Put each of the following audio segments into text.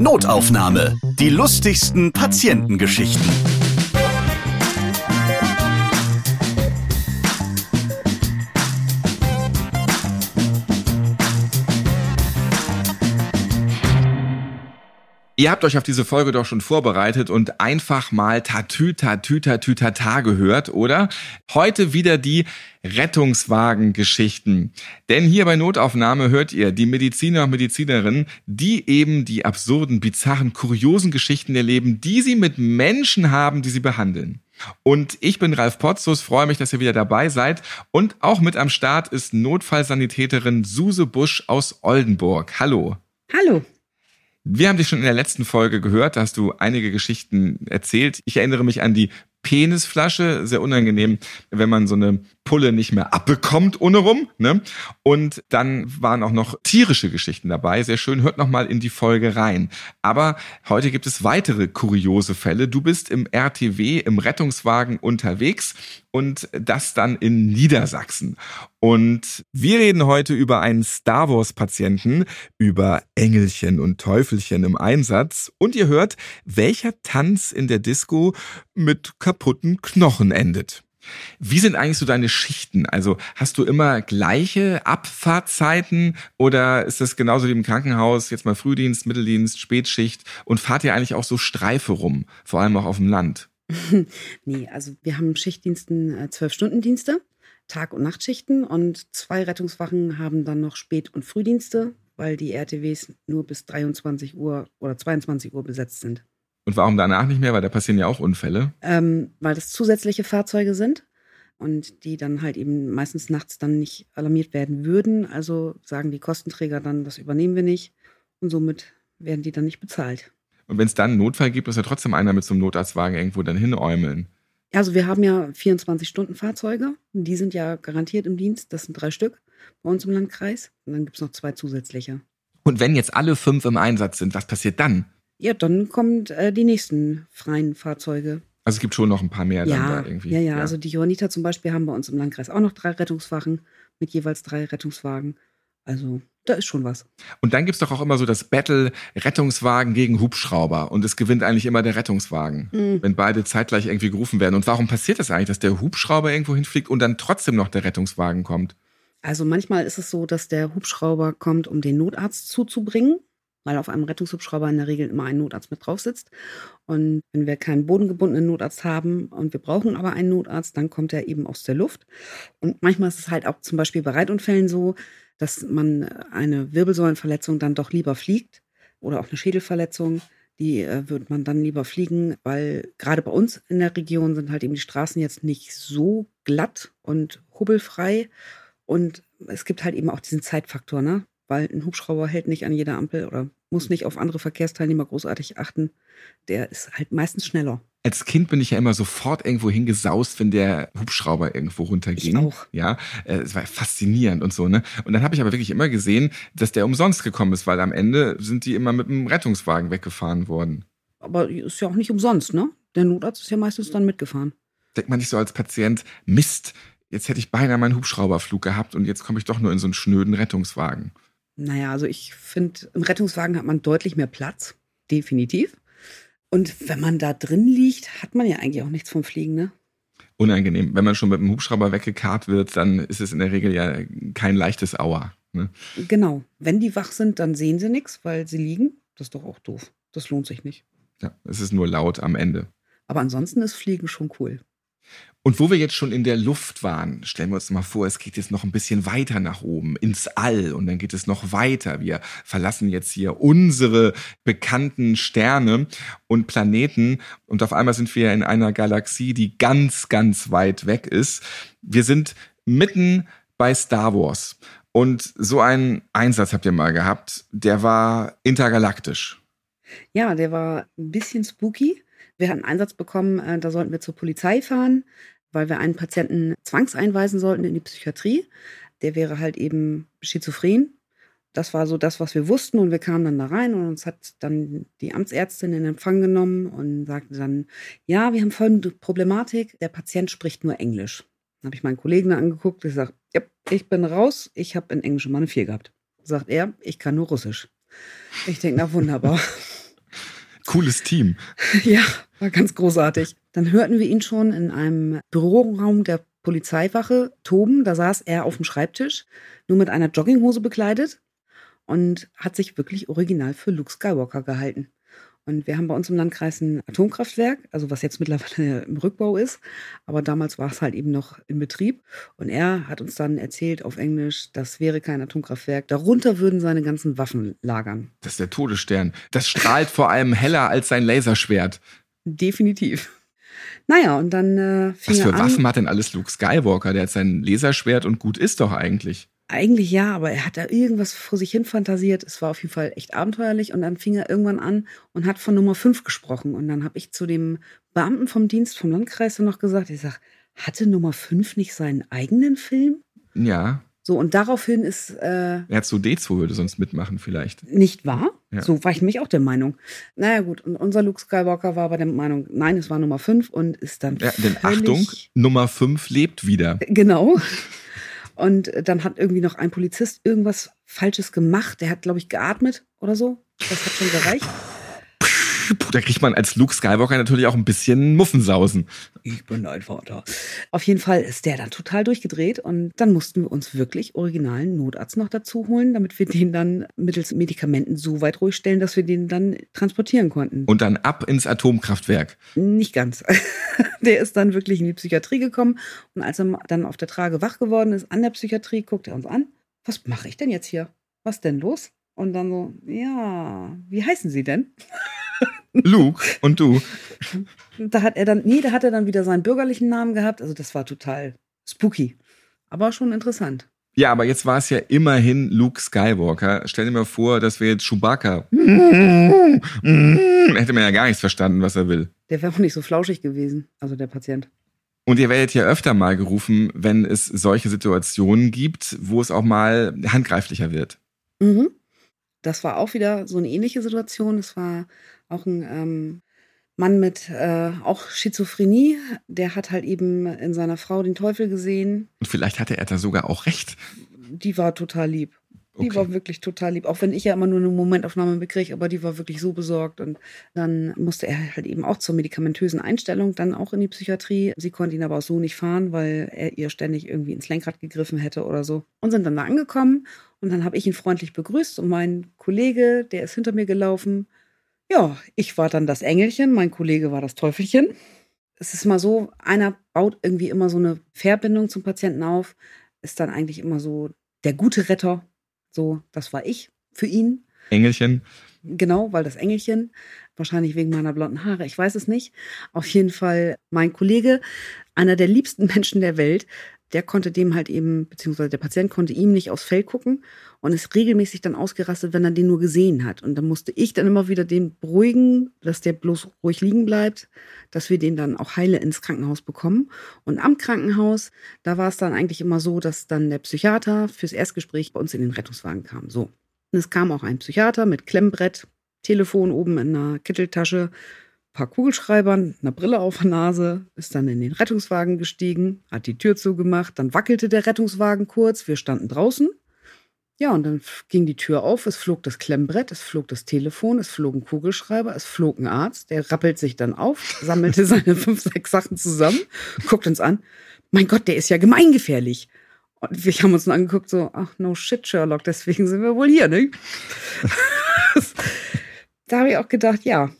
Notaufnahme. Die lustigsten Patientengeschichten. Ihr habt euch auf diese Folge doch schon vorbereitet und einfach mal Tatü, Tatü, Tatü, Tata gehört, oder? Heute wieder die Rettungswagen-Geschichten. Denn hier bei Notaufnahme hört ihr die Mediziner und Medizinerinnen, die eben die absurden, bizarren, kuriosen Geschichten erleben, die sie mit Menschen haben, die sie behandeln. Und ich bin Ralf Potzus, freue mich, dass ihr wieder dabei seid. Und auch mit am Start ist Notfallsanitäterin Suse Busch aus Oldenburg. Hallo. Hallo. Wir haben dich schon in der letzten Folge gehört, da hast du einige Geschichten erzählt. Ich erinnere mich an die Penisflasche, sehr unangenehm, wenn man so eine Pulle nicht mehr abbekommt ohne rum. Ne? Und dann waren auch noch tierische Geschichten dabei. Sehr schön, hört noch mal in die Folge rein. Aber heute gibt es weitere kuriose Fälle. Du bist im RTW, im Rettungswagen unterwegs und das dann in Niedersachsen. Und wir reden heute über einen Star Wars-Patienten, über Engelchen und Teufelchen im Einsatz. Und ihr hört, welcher Tanz in der Disco mit kaputten Knochen endet. Wie sind eigentlich so deine Schichten? Also hast du immer gleiche Abfahrtzeiten oder ist das genauso wie im Krankenhaus, jetzt mal Frühdienst, Mitteldienst, Spätschicht und fahrt ihr eigentlich auch so Streife rum, vor allem auch auf dem Land? nee, also wir haben Schichtdiensten äh, zwölf Stunden Dienste, Tag- und Nachtschichten und zwei Rettungswachen haben dann noch Spät- und Frühdienste, weil die RTWs nur bis 23 Uhr oder 22 Uhr besetzt sind. Und warum danach nicht mehr? Weil da passieren ja auch Unfälle. Ähm, weil das zusätzliche Fahrzeuge sind und die dann halt eben meistens nachts dann nicht alarmiert werden würden. Also sagen die Kostenträger dann, das übernehmen wir nicht und somit werden die dann nicht bezahlt. Und wenn es dann einen Notfall gibt, muss ja trotzdem einer mit so einem Notarztwagen irgendwo dann hinäumeln. Also wir haben ja 24-Stunden-Fahrzeuge. Die sind ja garantiert im Dienst. Das sind drei Stück bei uns im Landkreis. Und dann gibt es noch zwei zusätzliche. Und wenn jetzt alle fünf im Einsatz sind, was passiert dann? Ja, dann kommen äh, die nächsten freien Fahrzeuge. Also es gibt schon noch ein paar mehr ja, dann da irgendwie. Ja, ja, also die Johanniter zum Beispiel haben bei uns im Landkreis auch noch drei Rettungswachen mit jeweils drei Rettungswagen. Also da ist schon was. Und dann gibt's doch auch immer so das Battle Rettungswagen gegen Hubschrauber und es gewinnt eigentlich immer der Rettungswagen, mhm. wenn beide zeitgleich irgendwie gerufen werden. Und warum passiert das eigentlich, dass der Hubschrauber irgendwo hinfliegt und dann trotzdem noch der Rettungswagen kommt? Also manchmal ist es so, dass der Hubschrauber kommt, um den Notarzt zuzubringen weil auf einem Rettungshubschrauber in der Regel immer ein Notarzt mit drauf sitzt. Und wenn wir keinen bodengebundenen Notarzt haben und wir brauchen aber einen Notarzt, dann kommt er eben aus der Luft. Und manchmal ist es halt auch zum Beispiel bei Reitunfällen so, dass man eine Wirbelsäulenverletzung dann doch lieber fliegt oder auch eine Schädelverletzung. Die äh, würde man dann lieber fliegen, weil gerade bei uns in der Region sind halt eben die Straßen jetzt nicht so glatt und hubbelfrei. Und es gibt halt eben auch diesen Zeitfaktor, ne? Weil ein Hubschrauber hält nicht an jeder Ampel oder muss nicht auf andere Verkehrsteilnehmer großartig achten. Der ist halt meistens schneller. Als Kind bin ich ja immer sofort irgendwo hingesaust, wenn der Hubschrauber irgendwo runterging. Ich auch. Ja, äh, es war faszinierend und so, ne? Und dann habe ich aber wirklich immer gesehen, dass der umsonst gekommen ist, weil am Ende sind die immer mit dem Rettungswagen weggefahren worden. Aber ist ja auch nicht umsonst, ne? Der Notarzt ist ja meistens dann mitgefahren. Denkt man nicht so als Patient, Mist, jetzt hätte ich beinahe meinen Hubschrauberflug gehabt und jetzt komme ich doch nur in so einen schnöden Rettungswagen. Naja, also ich finde, im Rettungswagen hat man deutlich mehr Platz. Definitiv. Und wenn man da drin liegt, hat man ja eigentlich auch nichts vom Fliegen, ne? Unangenehm. Wenn man schon mit dem Hubschrauber weggekarrt wird, dann ist es in der Regel ja kein leichtes Auer. Ne? Genau. Wenn die wach sind, dann sehen sie nichts, weil sie liegen. Das ist doch auch doof. Das lohnt sich nicht. Ja, es ist nur laut am Ende. Aber ansonsten ist Fliegen schon cool. Und wo wir jetzt schon in der Luft waren, stellen wir uns mal vor, es geht jetzt noch ein bisschen weiter nach oben, ins All und dann geht es noch weiter. Wir verlassen jetzt hier unsere bekannten Sterne und Planeten und auf einmal sind wir in einer Galaxie, die ganz, ganz weit weg ist. Wir sind mitten bei Star Wars. Und so einen Einsatz habt ihr mal gehabt, der war intergalaktisch. Ja, der war ein bisschen spooky. Wir hatten einen Einsatz bekommen, äh, da sollten wir zur Polizei fahren, weil wir einen Patienten zwangseinweisen sollten in die Psychiatrie. Der wäre halt eben schizophren. Das war so das, was wir wussten und wir kamen dann da rein und uns hat dann die Amtsärztin in Empfang genommen und sagte dann, ja, wir haben folgende Problematik, der Patient spricht nur Englisch. Dann habe ich meinen Kollegen angeguckt und gesagt, ja, ich bin raus, ich habe in Englisch mal eine 4 gehabt. Sagt er, ich kann nur Russisch. Ich denke, na wunderbar. cooles Team. ja, war ganz großartig. Dann hörten wir ihn schon in einem Büroraum der Polizeiwache toben. Da saß er auf dem Schreibtisch, nur mit einer Jogginghose bekleidet und hat sich wirklich original für Luke Skywalker gehalten. Und wir haben bei uns im Landkreis ein Atomkraftwerk, also was jetzt mittlerweile im Rückbau ist, aber damals war es halt eben noch in Betrieb. Und er hat uns dann erzählt auf Englisch, das wäre kein Atomkraftwerk. Darunter würden seine ganzen Waffen lagern. Das ist der Todesstern. Das strahlt vor allem heller als sein Laserschwert. Definitiv. Naja, und dann äh, fing Was für an. Waffen hat denn alles Luke Skywalker? Der hat sein Laserschwert und gut ist doch eigentlich. Eigentlich ja, aber er hat da irgendwas vor sich hin fantasiert. Es war auf jeden Fall echt abenteuerlich. Und dann fing er irgendwann an und hat von Nummer 5 gesprochen. Und dann habe ich zu dem Beamten vom Dienst vom Landkreis dann noch gesagt, ich sag, hatte Nummer 5 nicht seinen eigenen Film? Ja. So, und daraufhin ist äh, Er hat so D2 würde sonst mitmachen vielleicht. nicht wahr. Ja. So war ich nämlich auch der Meinung. Naja, gut, und unser Luke Skywalker war aber der Meinung, nein, es war Nummer 5 und ist dann. Ja, denn Achtung, Nummer 5 lebt wieder. Genau. Und dann hat irgendwie noch ein Polizist irgendwas Falsches gemacht. Der hat, glaube ich, geatmet oder so. Das hat schon gereicht. Da kriegt man als Luke Skywalker natürlich auch ein bisschen Muffensausen. Ich bin dein Vater. Auf jeden Fall ist der dann total durchgedreht und dann mussten wir uns wirklich originalen Notarzt noch dazu holen, damit wir den dann mittels Medikamenten so weit ruhig stellen, dass wir den dann transportieren konnten. Und dann ab ins Atomkraftwerk. Nicht ganz. Der ist dann wirklich in die Psychiatrie gekommen und als er dann auf der Trage wach geworden ist an der Psychiatrie, guckt er uns an. Was mache ich denn jetzt hier? Was denn los? Und dann so, ja, wie heißen Sie denn? Luke und du. Da hat er dann, nee, da hat er dann wieder seinen bürgerlichen Namen gehabt. Also das war total spooky. Aber schon interessant. Ja, aber jetzt war es ja immerhin Luke Skywalker. Stell dir mal vor, das wäre jetzt Chewbacca. Hätte man ja gar nichts verstanden, was er will. Der wäre auch nicht so flauschig gewesen, also der Patient. Und ihr werdet ja öfter mal gerufen, wenn es solche Situationen gibt, wo es auch mal handgreiflicher wird. Mhm. Das war auch wieder so eine ähnliche Situation. Es war auch ein ähm, Mann mit äh, auch Schizophrenie. Der hat halt eben in seiner Frau den Teufel gesehen. Und vielleicht hatte er da sogar auch recht. Die war total lieb. Die Okay. war wirklich total lieb. Auch wenn ich ja immer nur eine Momentaufnahme bekriege, aber die war wirklich so besorgt. Und dann musste er halt eben auch zur medikamentösen Einstellung, dann auch in die Psychiatrie. Sie konnte ihn aber auch so nicht fahren, weil er ihr ständig irgendwie ins Lenkrad gegriffen hätte oder so. Und sind dann da angekommen. Und dann habe ich ihn freundlich begrüßt und mein Kollege, der ist hinter mir gelaufen. Ja, ich war dann das Engelchen, mein Kollege war das Teufelchen. Es ist mal so, einer baut irgendwie immer so eine Verbindung zum Patienten auf, ist dann eigentlich immer so der gute Retter. So, das war ich für ihn. Engelchen. Genau, weil das Engelchen, wahrscheinlich wegen meiner blonden Haare, ich weiß es nicht. Auf jeden Fall mein Kollege, einer der liebsten Menschen der Welt, der konnte dem halt eben, beziehungsweise der Patient konnte ihm nicht aufs Feld gucken und ist regelmäßig dann ausgerastet, wenn er den nur gesehen hat. Und dann musste ich dann immer wieder den beruhigen, dass der bloß ruhig liegen bleibt, dass wir den dann auch heile ins Krankenhaus bekommen. Und am Krankenhaus, da war es dann eigentlich immer so, dass dann der Psychiater fürs Erstgespräch bei uns in den Rettungswagen kam. So. Und es kam auch ein Psychiater mit Klemmbrett, Telefon oben in einer Kitteltasche, paar Kugelschreibern, einer Brille auf der Nase, ist dann in den Rettungswagen gestiegen, hat die Tür zugemacht, dann wackelte der Rettungswagen kurz, wir standen draußen. Ja, und dann ging die Tür auf, es flog das Klemmbrett, es flog das Telefon, es flog ein Kugelschreiber, es flog ein Arzt, der rappelt sich dann auf, sammelte seine fünf, sechs Sachen zusammen, guckt uns an. Mein Gott, der ist ja gemeingefährlich. Und wir haben uns nur angeguckt, so, ach, no shit, Sherlock, deswegen sind wir wohl hier, ne? da habe ich auch gedacht, ja,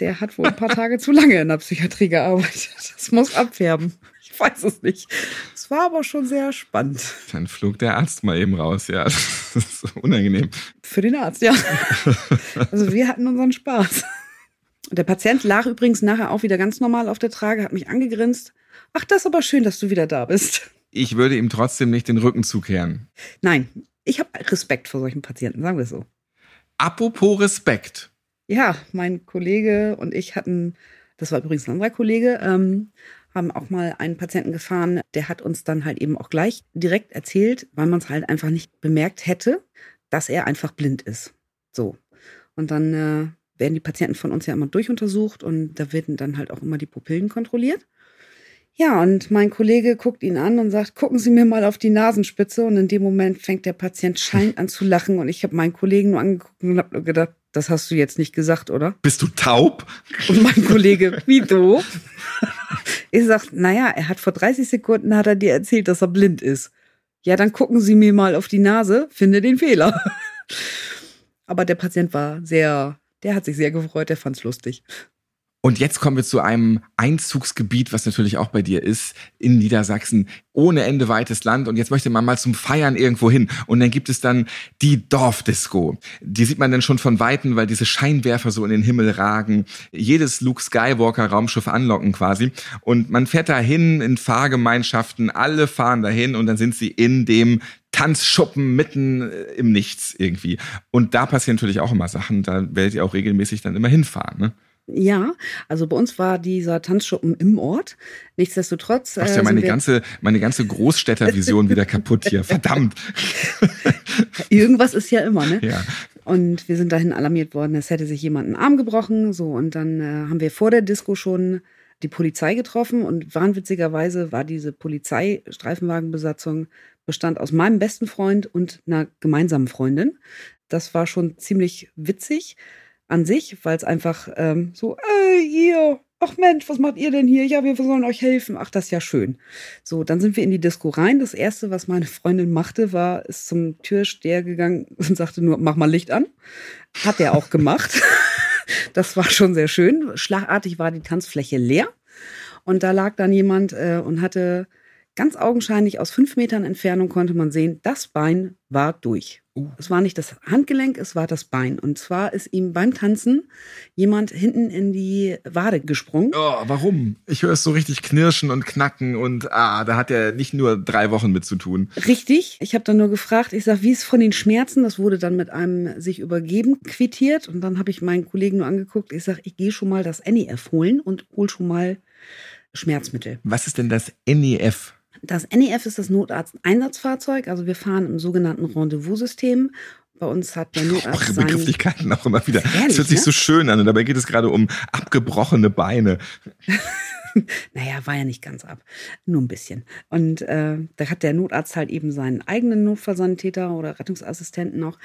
der hat wohl ein paar Tage zu lange in der Psychiatrie gearbeitet. Das muss abfärben. Ich weiß es nicht. Es war aber schon sehr spannend. Dann flog der Arzt mal eben raus, ja. Das ist so unangenehm. Für den Arzt, ja. Also wir hatten unseren Spaß. Der Patient lag übrigens nachher auch wieder ganz normal auf der Trage, hat mich angegrinst. Ach, das ist aber schön, dass du wieder da bist. Ich würde ihm trotzdem nicht den Rücken zukehren. Nein, ich habe Respekt vor solchen Patienten, sagen wir es so. Apropos Respekt. Ja, mein Kollege und ich hatten, das war übrigens ein anderer Kollege, ähm, haben auch mal einen Patienten gefahren, der hat uns dann halt eben auch gleich direkt erzählt, weil man es halt einfach nicht bemerkt hätte, dass er einfach blind ist. So. Und dann äh, werden die Patienten von uns ja immer durchuntersucht und da werden dann halt auch immer die Pupillen kontrolliert. Ja, und mein Kollege guckt ihn an und sagt, gucken Sie mir mal auf die Nasenspitze. Und in dem Moment fängt der Patient schallend an zu lachen. Und ich habe meinen Kollegen nur angeguckt und habe nur gedacht, das hast du jetzt nicht gesagt, oder? Bist du taub? Und mein Kollege, wie du? Ich sag, naja, er hat vor 30 Sekunden hat er dir erzählt, dass er blind ist. Ja, dann gucken Sie mir mal auf die Nase, finde den Fehler. Aber der Patient war sehr, der hat sich sehr gefreut, der fand's lustig. Und jetzt kommen wir zu einem Einzugsgebiet, was natürlich auch bei dir ist, in Niedersachsen. Ohne Ende weites Land. Und jetzt möchte man mal zum Feiern irgendwo hin. Und dann gibt es dann die Dorfdisco. Die sieht man dann schon von Weitem, weil diese Scheinwerfer so in den Himmel ragen. Jedes Luke Skywalker Raumschiff anlocken quasi. Und man fährt dahin in Fahrgemeinschaften. Alle fahren dahin und dann sind sie in dem Tanzschuppen mitten äh, im Nichts irgendwie. Und da passieren natürlich auch immer Sachen. Da werdet ihr auch regelmäßig dann immer hinfahren. Ne? Ja, also bei uns war dieser Tanzschuppen im Ort. Nichtsdestotrotz. Machst ja meine ganze, meine ganze Großstädtervision wieder kaputt hier. Verdammt. Irgendwas ist ja immer, ne? Ja. Und wir sind dahin alarmiert worden, es hätte sich jemand einen Arm gebrochen. So, und dann äh, haben wir vor der Disco schon die Polizei getroffen und wahnwitzigerweise war diese Polizeistreifenwagenbesatzung bestand aus meinem besten Freund und einer gemeinsamen Freundin. Das war schon ziemlich witzig an sich, weil es einfach ähm, so, ey, ihr, ach Mensch, was macht ihr denn hier? Ja, wir sollen euch helfen. Ach, das ist ja schön. So, dann sind wir in die Disco rein. Das erste, was meine Freundin machte, war, ist zum Türsteher gegangen und sagte nur, mach mal Licht an. Hat er auch gemacht. das war schon sehr schön. Schlagartig war die Tanzfläche leer. Und da lag dann jemand äh, und hatte ganz augenscheinlich aus fünf Metern Entfernung konnte man sehen, das Bein war durch. Uh. Es war nicht das Handgelenk, es war das Bein. Und zwar ist ihm beim Tanzen jemand hinten in die Wade gesprungen. Oh, warum? Ich höre es so richtig knirschen und knacken und ah, da hat er nicht nur drei Wochen mit zu tun. Richtig. Ich habe dann nur gefragt, ich sag, wie ist von den Schmerzen? Das wurde dann mit einem sich übergeben quittiert. Und dann habe ich meinen Kollegen nur angeguckt. Ich sag, ich gehe schon mal das NEF holen und hol schon mal Schmerzmittel. Was ist denn das NEF? Das NEF ist das Notarzt-Einsatzfahrzeug. Also wir fahren im sogenannten Rendezvous-System. Bei uns hat der Notarzt Eure Begrifflichkeiten auch immer wieder. Ehrlich, das hört sich ne? so schön an und dabei geht es gerade um abgebrochene Beine. naja, war ja nicht ganz ab, nur ein bisschen. Und äh, da hat der Notarzt halt eben seinen eigenen Notfallsanitäter oder Rettungsassistenten noch,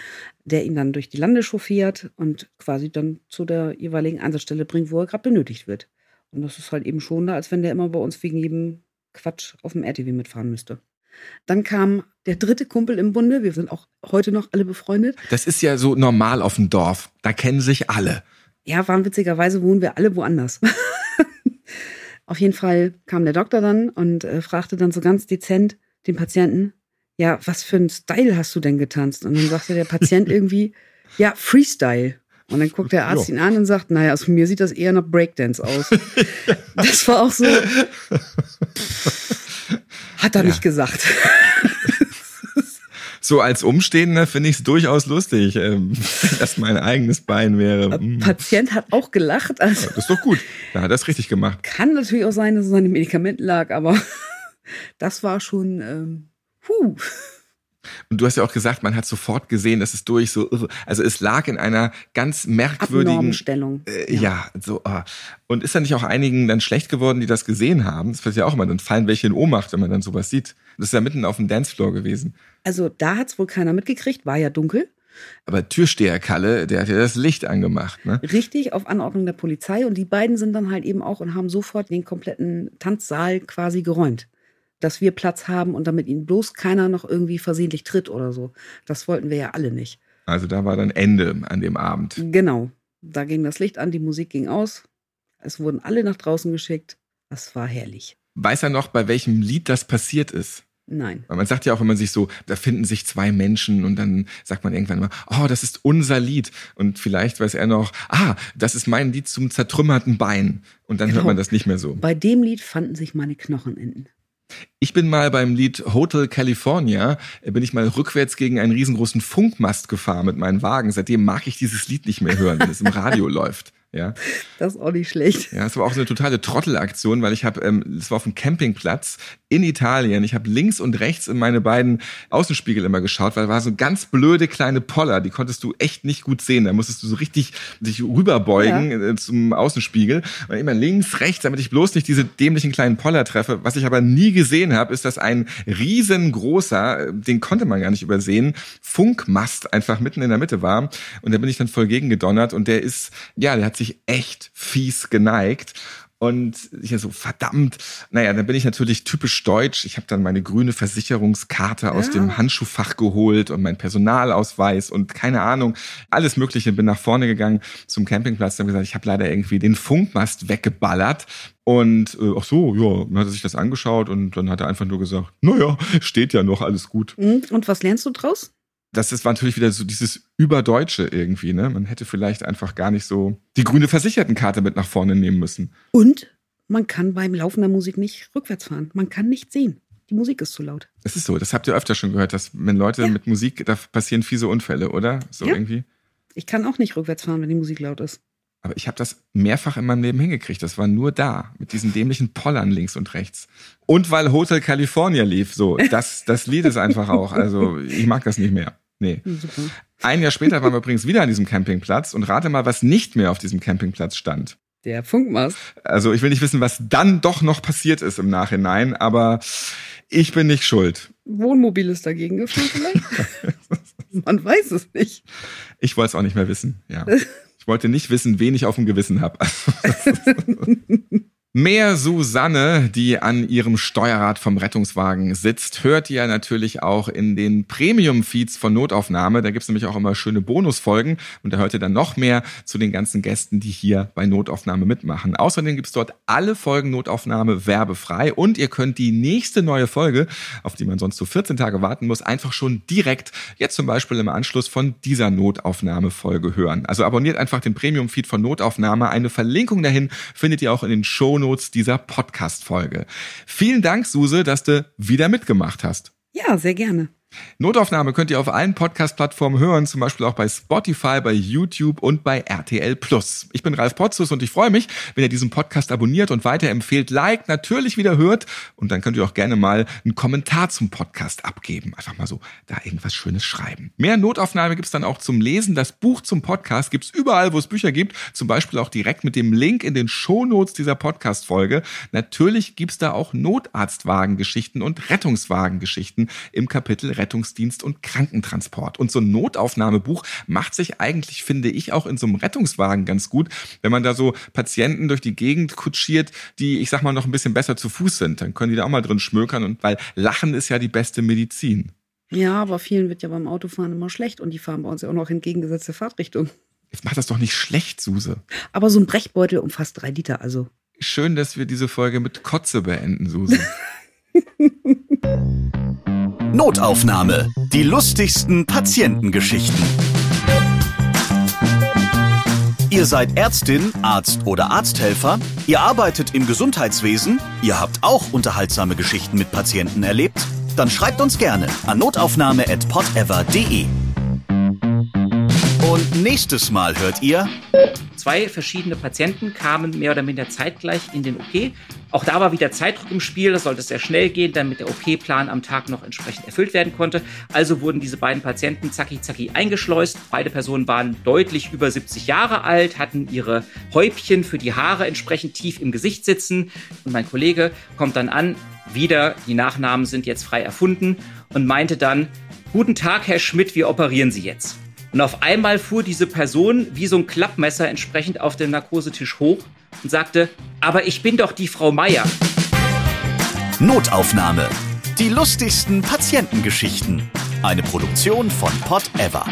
der ihn dann durch die Lande chauffiert und quasi dann zu der jeweiligen Einsatzstelle bringt, wo er gerade benötigt wird. Und das ist halt eben schon da, als wenn der immer bei uns wegen jedem Quatsch auf dem RTW mitfahren müsste. Dann kam der dritte Kumpel im Bunde. Wir sind auch heute noch alle befreundet. Das ist ja so normal auf dem Dorf. Da kennen sich alle. Ja, wahnwitzigerweise wohnen wir alle woanders. auf jeden Fall kam der Doktor dann und äh, fragte dann so ganz dezent den Patienten, ja, was für ein Style hast du denn getanzt? Und dann sagte der Patient irgendwie, ja, Freestyle. Und dann guckt der Arzt jo. ihn an und sagt, naja, also mir sieht das eher nach Breakdance aus. das war auch so. Hat er ja. nicht gesagt. so als Umstehender finde ich es durchaus lustig, ähm, dass mein eigenes Bein wäre. Der hm. Patient hat auch gelacht. Also ja, das ist doch gut. Da hat er es richtig gemacht. Kann natürlich auch sein, dass es an den Medikamenten lag, aber das war schon, ähm, puh. Und du hast ja auch gesagt, man hat sofort gesehen, dass es durch so, also es lag in einer ganz merkwürdigen Stellung. Äh, ja. ja. so. Oh. Und ist dann nicht auch einigen dann schlecht geworden, die das gesehen haben? Das passiert ja auch immer, dann fallen welche in Ohnmacht, wenn man dann sowas sieht. Das ist ja mitten auf dem Dancefloor gewesen. Also da hat es wohl keiner mitgekriegt, war ja dunkel. Aber Türsteher Kalle, der hat ja das Licht angemacht, ne? Richtig, auf Anordnung der Polizei. Und die beiden sind dann halt eben auch und haben sofort den kompletten Tanzsaal quasi geräumt dass wir Platz haben und damit ihnen bloß keiner noch irgendwie versehentlich tritt oder so. Das wollten wir ja alle nicht. Also da war dann Ende an dem Abend. Genau. Da ging das Licht an, die Musik ging aus. Es wurden alle nach draußen geschickt. Das war herrlich. Weiß er noch, bei welchem Lied das passiert ist? Nein. Weil man sagt ja auch, wenn man sich so, da finden sich zwei Menschen und dann sagt man irgendwann mal, oh, das ist unser Lied. Und vielleicht weiß er noch, ah, das ist mein Lied zum zertrümmerten Bein. Und dann genau. hört man das nicht mehr so. Bei dem Lied fanden sich meine Knochenenden. Ich bin mal beim Lied Hotel California, äh, bin ich mal rückwärts gegen einen riesengroßen Funkmast gefahren mit meinem Wagen. Seitdem mag ich dieses Lied nicht mehr hören, wenn es im Radio läuft. Ja. Das ist auch nicht schlecht. Ja, es war auch so eine totale Trottelaktion, weil ich habe, ähm, das war auf einem Campingplatz in Italien. Ich habe links und rechts in meine beiden Außenspiegel immer geschaut, weil da war so ganz blöde kleine Poller, die konntest du echt nicht gut sehen. Da musstest du so richtig dich rüberbeugen ja. Äh, zum Außenspiegel. Und immer links, rechts, damit ich bloß nicht diese dämlichen kleinen Poller treffe. Was ich aber nie gesehen habe, ist, dass ein riesengroßer, äh, den konnte man gar nicht übersehen, Funkmast einfach mitten in der Mitte war. Und da bin ich dann voll gegen gedonnert und der ist, ja, der hat sich echt fies geneigt. Und ich so, verdammt, naja, dann bin ich natürlich typisch deutsch. Ich habe dann meine grüne Versicherungskarte aus ja. dem Handschuhfach geholt und mein Personalausweis und keine Ahnung, alles Mögliche. Bin nach vorne gegangen zum Campingplatz und gesagt, ich habe leider irgendwie den Funkmast weggeballert. Und äh, ach so, ja, dann hat er sich das angeschaut und dann hat er einfach nur gesagt, naja, steht ja noch, alles gut. Mhm. Und was lernst du draus? Das ist, war natürlich wieder so dieses Überdeutsche irgendwie, ne? Man hätte vielleicht einfach gar nicht so die grüne Versichertenkarte mit nach vorne nehmen müssen. Und man kann beim Laufen der Musik nicht rückwärts fahren. Man kann nicht sehen. Die Musik ist zu laut. Es ist so, das habt ihr öfter schon gehört, dass wenn Leute ja. mit Musik, da passieren fiese Unfälle, oder? So ja. irgendwie. Ich kann auch nicht rückwärts fahren, wenn die Musik laut ist. Aber ich habe das mehrfach in meinem Leben hingekriegt. Das war nur da, mit diesen dämlichen Pollern links und rechts. Und weil Hotel California lief, so. Das, das Lied ist einfach auch, also ich mag das nicht mehr. Nee. Super. Ein Jahr später waren wir übrigens wieder an diesem Campingplatz und rate mal, was nicht mehr auf diesem Campingplatz stand. Der Funkmast. Also ich will nicht wissen, was dann doch noch passiert ist im Nachhinein, aber ich bin nicht schuld. Wohnmobil ist dagegen gefahren vielleicht? Man weiß es nicht. Ich wollte es auch nicht mehr wissen, ja. Ich wollte nicht wissen, wen ich auf dem Gewissen habe. Mehr Susanne, die an ihrem Steuerrad vom Rettungswagen sitzt, hört ihr natürlich auch in den Premium-Feeds von Notaufnahme. Da gibt's nämlich auch immer schöne Bonusfolgen und da hört ihr dann noch mehr zu den ganzen Gästen, die hier bei Notaufnahme mitmachen. Außerdem gibt's dort alle Folgen Notaufnahme werbefrei und ihr könnt die nächste neue Folge, auf die man sonst so 14 Tage warten muss, einfach schon direkt jetzt zum Beispiel im Anschluss von dieser Notaufnahme-Folge hören. Also abonniert einfach den Premium-Feed von Notaufnahme. Eine Verlinkung dahin findet ihr auch in den Show Shownotes dieser Podcast-Folge. Vielen Dank, Suse, dass du wieder mitgemacht hast. Ja, sehr gerne. Notaufnahme könnt ihr auf allen Podcast-Plattformen hören, zum Beispiel auch bei Spotify, bei YouTube und bei RTL Plus. Ich bin Ralf Potzus und ich freue mich, wenn ihr diesen Podcast abonniert und weiterempfehlt, liked, natürlich wieder hört und dann könnt ihr auch gerne mal einen Kommentar zum Podcast abgeben. Einfach mal so da irgendwas Schönes schreiben. Mehr Notaufnahme gibt's dann auch zum Lesen. Das Buch zum Podcast gibt's überall, wo es Bücher gibt, zum Beispiel auch direkt mit dem Link in den Shownotes dieser Podcast-Folge. Natürlich gibt's da auch Notarztwagengeschichten und Rettungswagengeschichten im Kapitel Rettungsdienst und Krankentransport. Und so ein Notaufnahmebuch macht sich eigentlich, finde ich, auch in so einem Rettungswagen ganz gut, wenn man da so Patienten durch die Gegend kutschiert, die, ich sag mal, noch ein bisschen besser zu Fuß sind. Dann können die da auch mal drin schmökern und weil Lachen ist ja die beste Medizin. Ja, aber vielen wird ja beim Autofahren immer schlecht und die fahren bei uns ja auch noch entgegengesetzte Fahrtrichtung. Jetzt macht das doch nicht schlecht, Suse. Aber so ein Brechbeutel umfasst drei Liter, also. Schön, dass wir diese Folge mit Kotze beenden, Suse. Notaufnahme. Die lustigsten Patientengeschichten. Ihr seid Ärztin, Arzt oder Arzthelfer, ihr arbeitet im Gesundheitswesen, ihr habt auch unterhaltsame Geschichten mit Patienten erlebt? Dann schreibt uns gerne an notaufnahme.podever.de. Und nächstes Mal hört ihr. Zwei verschiedene Patienten kamen mehr oder minder zeitgleich in den OP. Auch da war wieder Zeitdruck im Spiel, das sollte sehr schnell gehen, damit der OP-Plan am Tag noch entsprechend erfüllt werden konnte. Also wurden diese beiden Patienten zacki zacki eingeschleust. Beide Personen waren deutlich über 70 Jahre alt, hatten ihre Häubchen für die Haare entsprechend tief im Gesicht sitzen. Und mein Kollege kommt dann an, wieder, die Nachnamen sind jetzt frei erfunden und meinte dann, Guten Tag, Herr Schmidt, wir operieren Sie jetzt. Und auf einmal fuhr diese Person wie so ein Klappmesser entsprechend auf dem Narkosetisch hoch und sagte, aber ich bin doch die Frau Meier. Notaufnahme. Die lustigsten Patientengeschichten. Eine Produktion von Pot Ever.